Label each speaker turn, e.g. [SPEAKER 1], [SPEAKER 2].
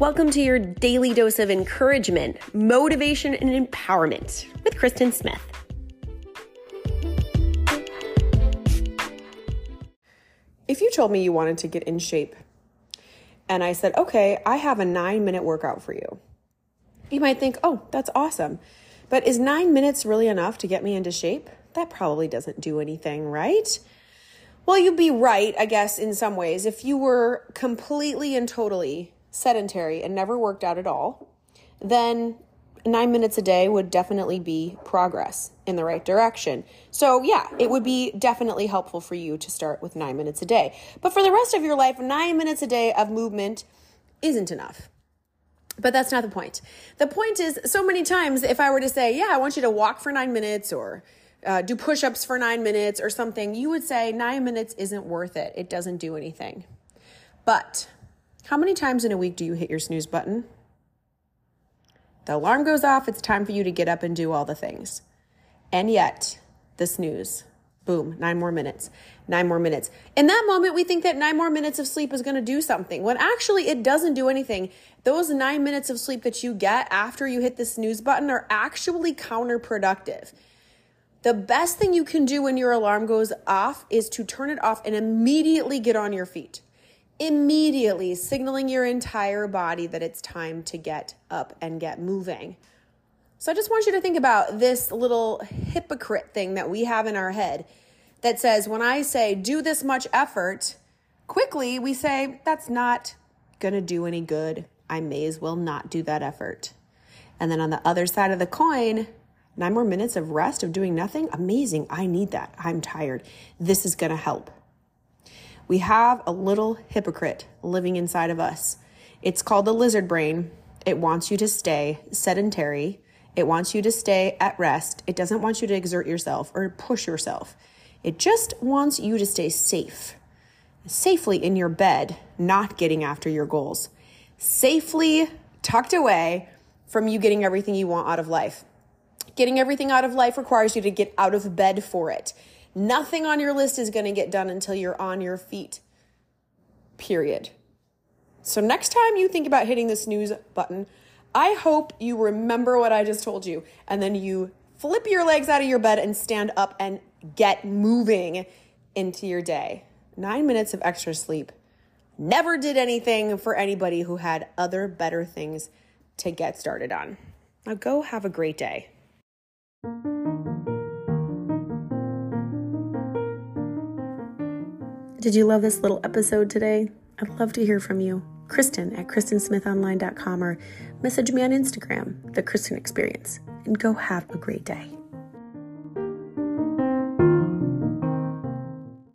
[SPEAKER 1] Welcome to your daily dose of encouragement, motivation, and empowerment with Kristen Smith.
[SPEAKER 2] If you told me you wanted to get in shape and I said, okay, I have a nine minute workout for you, you might think, oh, that's awesome. But is nine minutes really enough to get me into shape? That probably doesn't do anything, right? Well, you'd be right, I guess, in some ways. If you were completely and totally sedentary and never worked out at all, then nine minutes a day would definitely be progress in the right direction. So, yeah, it would be definitely helpful for you to start with nine minutes a day. But for the rest of your life, nine minutes a day of movement isn't enough. But that's not the point. The point is, so many times, if I were to say, Yeah, I want you to walk for nine minutes or uh, do push ups for nine minutes or something, you would say, Nine minutes isn't worth it. It doesn't do anything. But how many times in a week do you hit your snooze button? The alarm goes off, it's time for you to get up and do all the things. And yet, the snooze. Boom, nine more minutes, nine more minutes. In that moment, we think that nine more minutes of sleep is gonna do something, when actually it doesn't do anything. Those nine minutes of sleep that you get after you hit the snooze button are actually counterproductive. The best thing you can do when your alarm goes off is to turn it off and immediately get on your feet immediately signaling your entire body that it's time to get up and get moving. So I just want you to think about this little hypocrite thing that we have in our head that says, when I say do this much effort, quickly we say, that's not going to do any good. I may as well not do that effort. And then on the other side of the coin, nine more minutes of rest, of doing nothing, amazing. I need that. I'm tired. This is going to help we have a little hypocrite living inside of us. It's called the lizard brain. It wants you to stay sedentary. It wants you to stay at rest. It doesn't want you to exert yourself or push yourself. It just wants you to stay safe, safely in your bed, not getting after your goals, safely tucked away from you getting everything you want out of life. Getting everything out of life requires you to get out of bed for it. Nothing on your list is going to get done until you're on your feet. Period. So, next time you think about hitting the snooze button, I hope you remember what I just told you and then you flip your legs out of your bed and stand up and get moving into your day. Nine minutes of extra sleep never did anything for anybody who had other better things to get started on. Now, go have a great day.
[SPEAKER 1] Did you love this little episode today? I'd love to hear from you. Kristen at KristenSmithOnline.com or message me on Instagram, The Kristen Experience, and go have a great day.